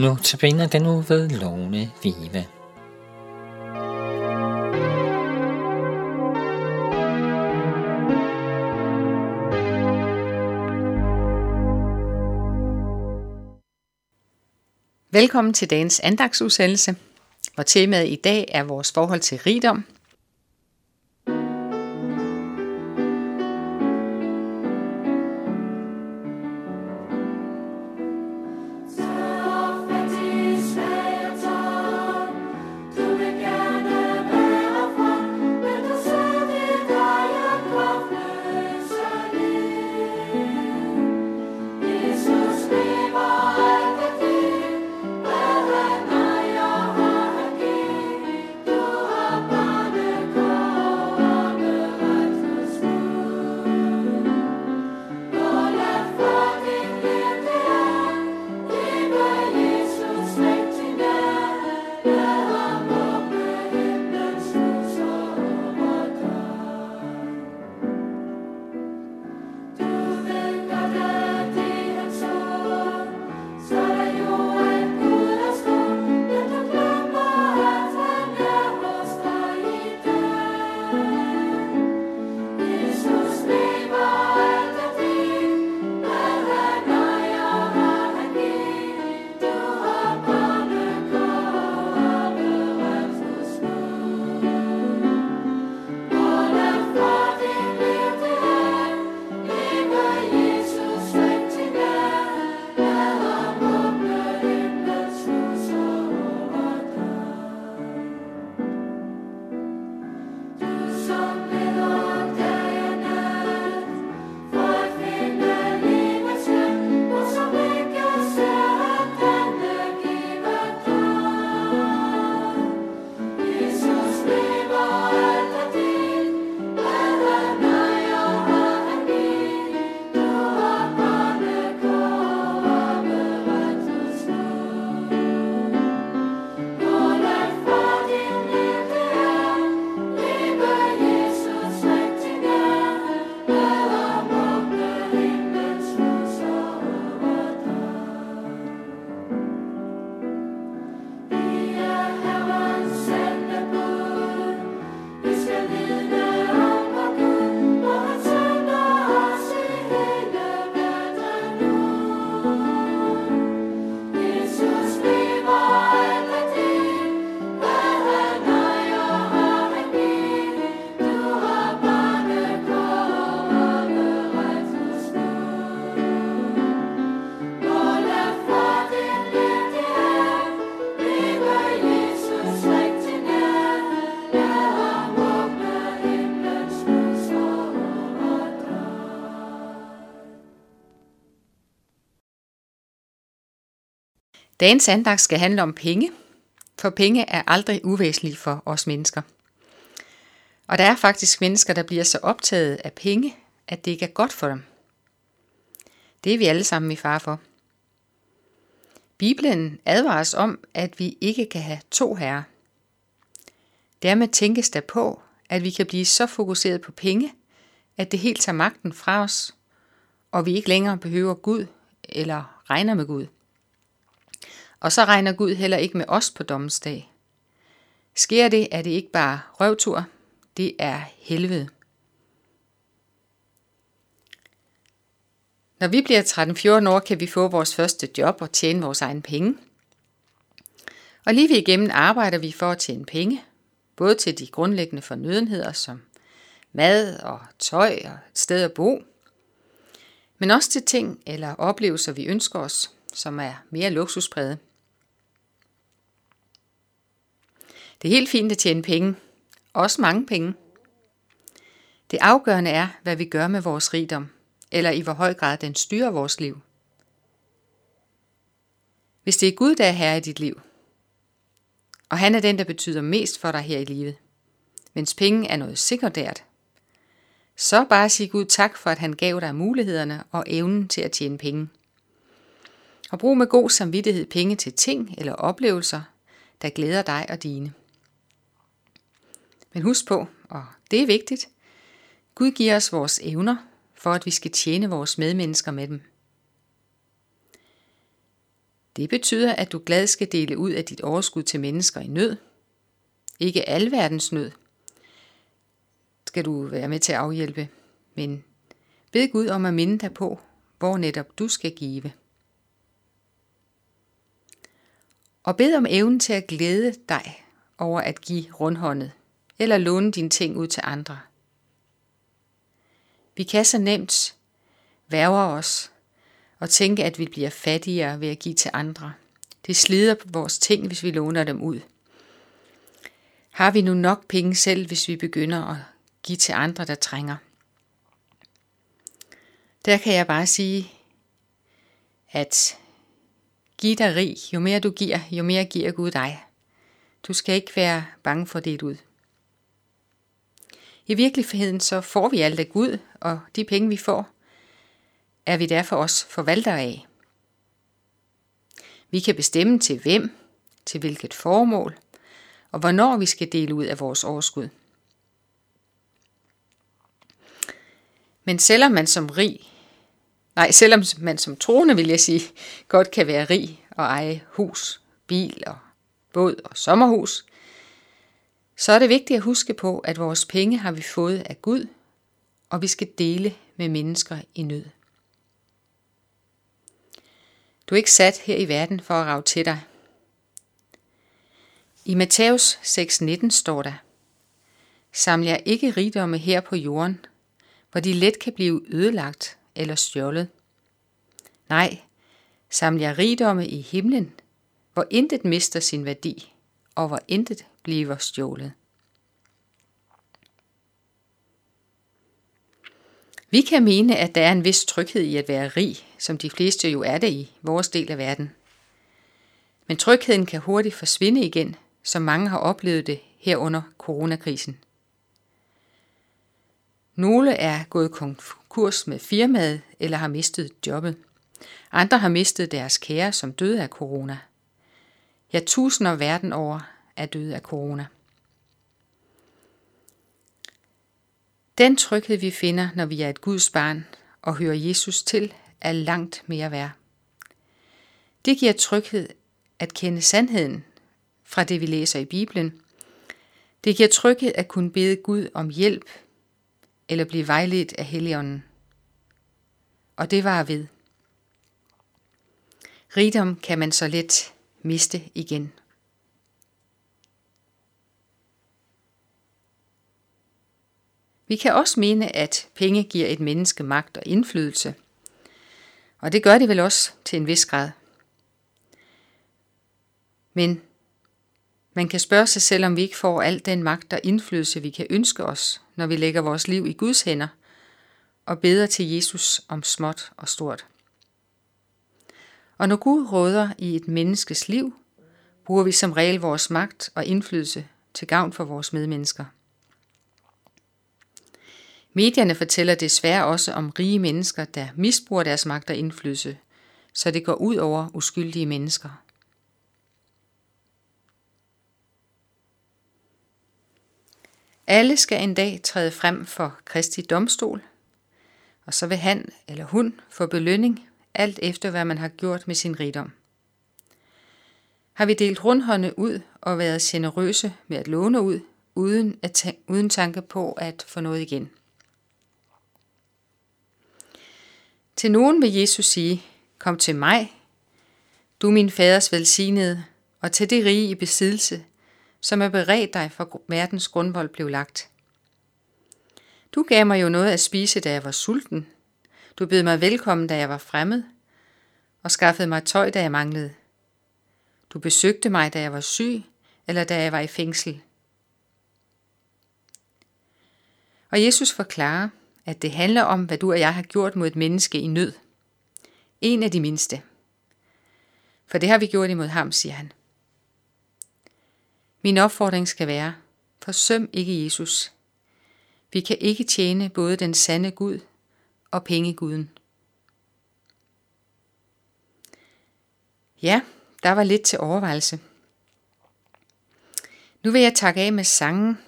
Nu tabiner den nu ved Lone Vive. Velkommen til dagens andagsudsendelse, hvor temaet i dag er vores forhold til rigdom – Dagens andag skal handle om penge, for penge er aldrig uvæsentlige for os mennesker. Og der er faktisk mennesker, der bliver så optaget af penge, at det ikke er godt for dem. Det er vi alle sammen i fare for. Bibelen advarer os om, at vi ikke kan have to herrer. Dermed tænkes der på, at vi kan blive så fokuseret på penge, at det helt tager magten fra os, og vi ikke længere behøver Gud eller regner med Gud. Og så regner Gud heller ikke med os på dommens dag. Sker det, er det ikke bare røvtur, det er helvede. Når vi bliver 13-14 år, kan vi få vores første job og tjene vores egen penge. Og lige ved igennem arbejder vi for at tjene penge, både til de grundlæggende fornødenheder som mad og tøj og et sted at bo, men også til ting eller oplevelser, vi ønsker os, som er mere luksuspræget. Det er helt fint at tjene penge. Også mange penge. Det afgørende er, hvad vi gør med vores rigdom, eller i hvor høj grad den styrer vores liv. Hvis det er Gud, der er herre i dit liv, og han er den, der betyder mest for dig her i livet, mens penge er noget sekundært, så bare sig Gud tak for, at han gav dig mulighederne og evnen til at tjene penge. Og brug med god samvittighed penge til ting eller oplevelser, der glæder dig og dine. Men husk på, og det er vigtigt, Gud giver os vores evner, for at vi skal tjene vores medmennesker med dem. Det betyder, at du glad skal dele ud af dit overskud til mennesker i nød. Ikke alverdens nød skal du være med til at afhjælpe, men bed Gud om at minde dig på, hvor netop du skal give. Og bed om evnen til at glæde dig over at give rundhåndet, eller låne dine ting ud til andre. Vi kan så nemt værge os og tænke, at vi bliver fattigere ved at give til andre. Det slider på vores ting, hvis vi låner dem ud. Har vi nu nok penge selv, hvis vi begynder at give til andre, der trænger? Der kan jeg bare sige, at giv dig rig. Jo mere du giver, jo mere giver Gud dig. Du skal ikke være bange for det ud. I virkeligheden så får vi alt af Gud, og de penge vi får, er vi derfor også forvaltere af. Vi kan bestemme til hvem, til hvilket formål, og hvornår vi skal dele ud af vores overskud. Men selvom man som rig, nej, selvom man som troende, vil jeg sige, godt kan være rig og eje hus, bil og båd og sommerhus, så er det vigtigt at huske på, at vores penge har vi fået af Gud, og vi skal dele med mennesker i nød. Du er ikke sat her i verden for at rave til dig. I Matthæus 6:19 står der, Saml jer ikke rigdomme her på jorden, hvor de let kan blive ødelagt eller stjålet. Nej, saml jer rigdomme i himlen, hvor intet mister sin værdi, og hvor intet bliver stjålet. Vi kan mene, at der er en vis tryghed i at være rig, som de fleste jo er det i vores del af verden. Men trygheden kan hurtigt forsvinde igen, som mange har oplevet det her under coronakrisen. Nogle er gået konkurs med firmaet eller har mistet jobbet. Andre har mistet deres kære, som døde af corona. Ja, tusinder verden over er døde af corona. Den tryghed, vi finder, når vi er et Guds barn og hører Jesus til, er langt mere værd. Det giver tryghed at kende sandheden fra det, vi læser i Bibelen. Det giver tryghed at kunne bede Gud om hjælp eller blive vejledt af Helligånden. Og det var ved. Rigdom kan man så let miste igen. Vi kan også mene, at penge giver et menneske magt og indflydelse. Og det gør det vel også til en vis grad. Men man kan spørge sig selv, om vi ikke får al den magt og indflydelse, vi kan ønske os, når vi lægger vores liv i Guds hænder og beder til Jesus om småt og stort. Og når Gud råder i et menneskes liv, bruger vi som regel vores magt og indflydelse til gavn for vores medmennesker. Medierne fortæller desværre også om rige mennesker, der misbruger deres magt og indflydelse, så det går ud over uskyldige mennesker. Alle skal en dag træde frem for Kristi domstol, og så vil han eller hun få belønning, alt efter hvad man har gjort med sin rigdom. Har vi delt rundhånde ud og været generøse med at låne ud, uden, at uden tanke på at få noget igen? Til nogen vil Jesus sige, kom til mig, du min faders velsignede, og til det rige i besiddelse, som er beredt dig for verdens grundvold blev lagt. Du gav mig jo noget at spise, da jeg var sulten. Du bød mig velkommen, da jeg var fremmed, og skaffede mig tøj, da jeg manglede. Du besøgte mig, da jeg var syg, eller da jeg var i fængsel. Og Jesus forklarer, at det handler om, hvad du og jeg har gjort mod et menneske i nød. En af de mindste. For det har vi gjort imod ham, siger han. Min opfordring skal være, forsøm ikke Jesus. Vi kan ikke tjene både den sande Gud og pengeguden. Ja, der var lidt til overvejelse. Nu vil jeg takke af med sangen,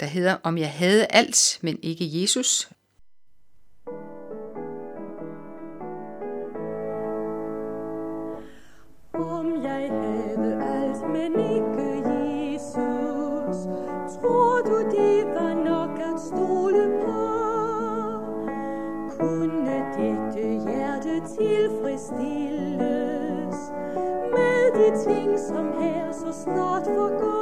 der hedder Om jeg havde alt, men ikke Jesus, sing some hail, so start for good.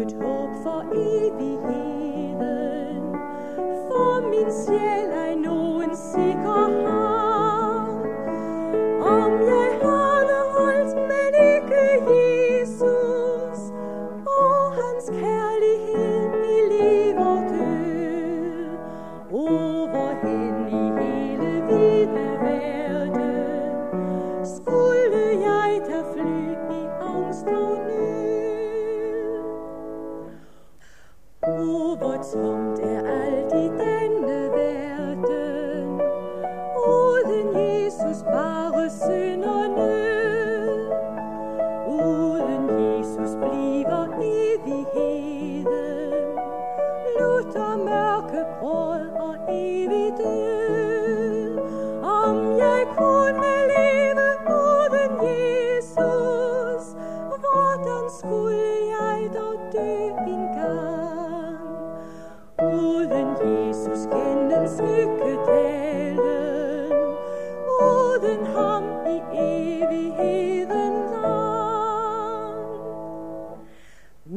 mødt håb for evigheden. For min sjæl er nu nogen sikkerhed.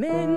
men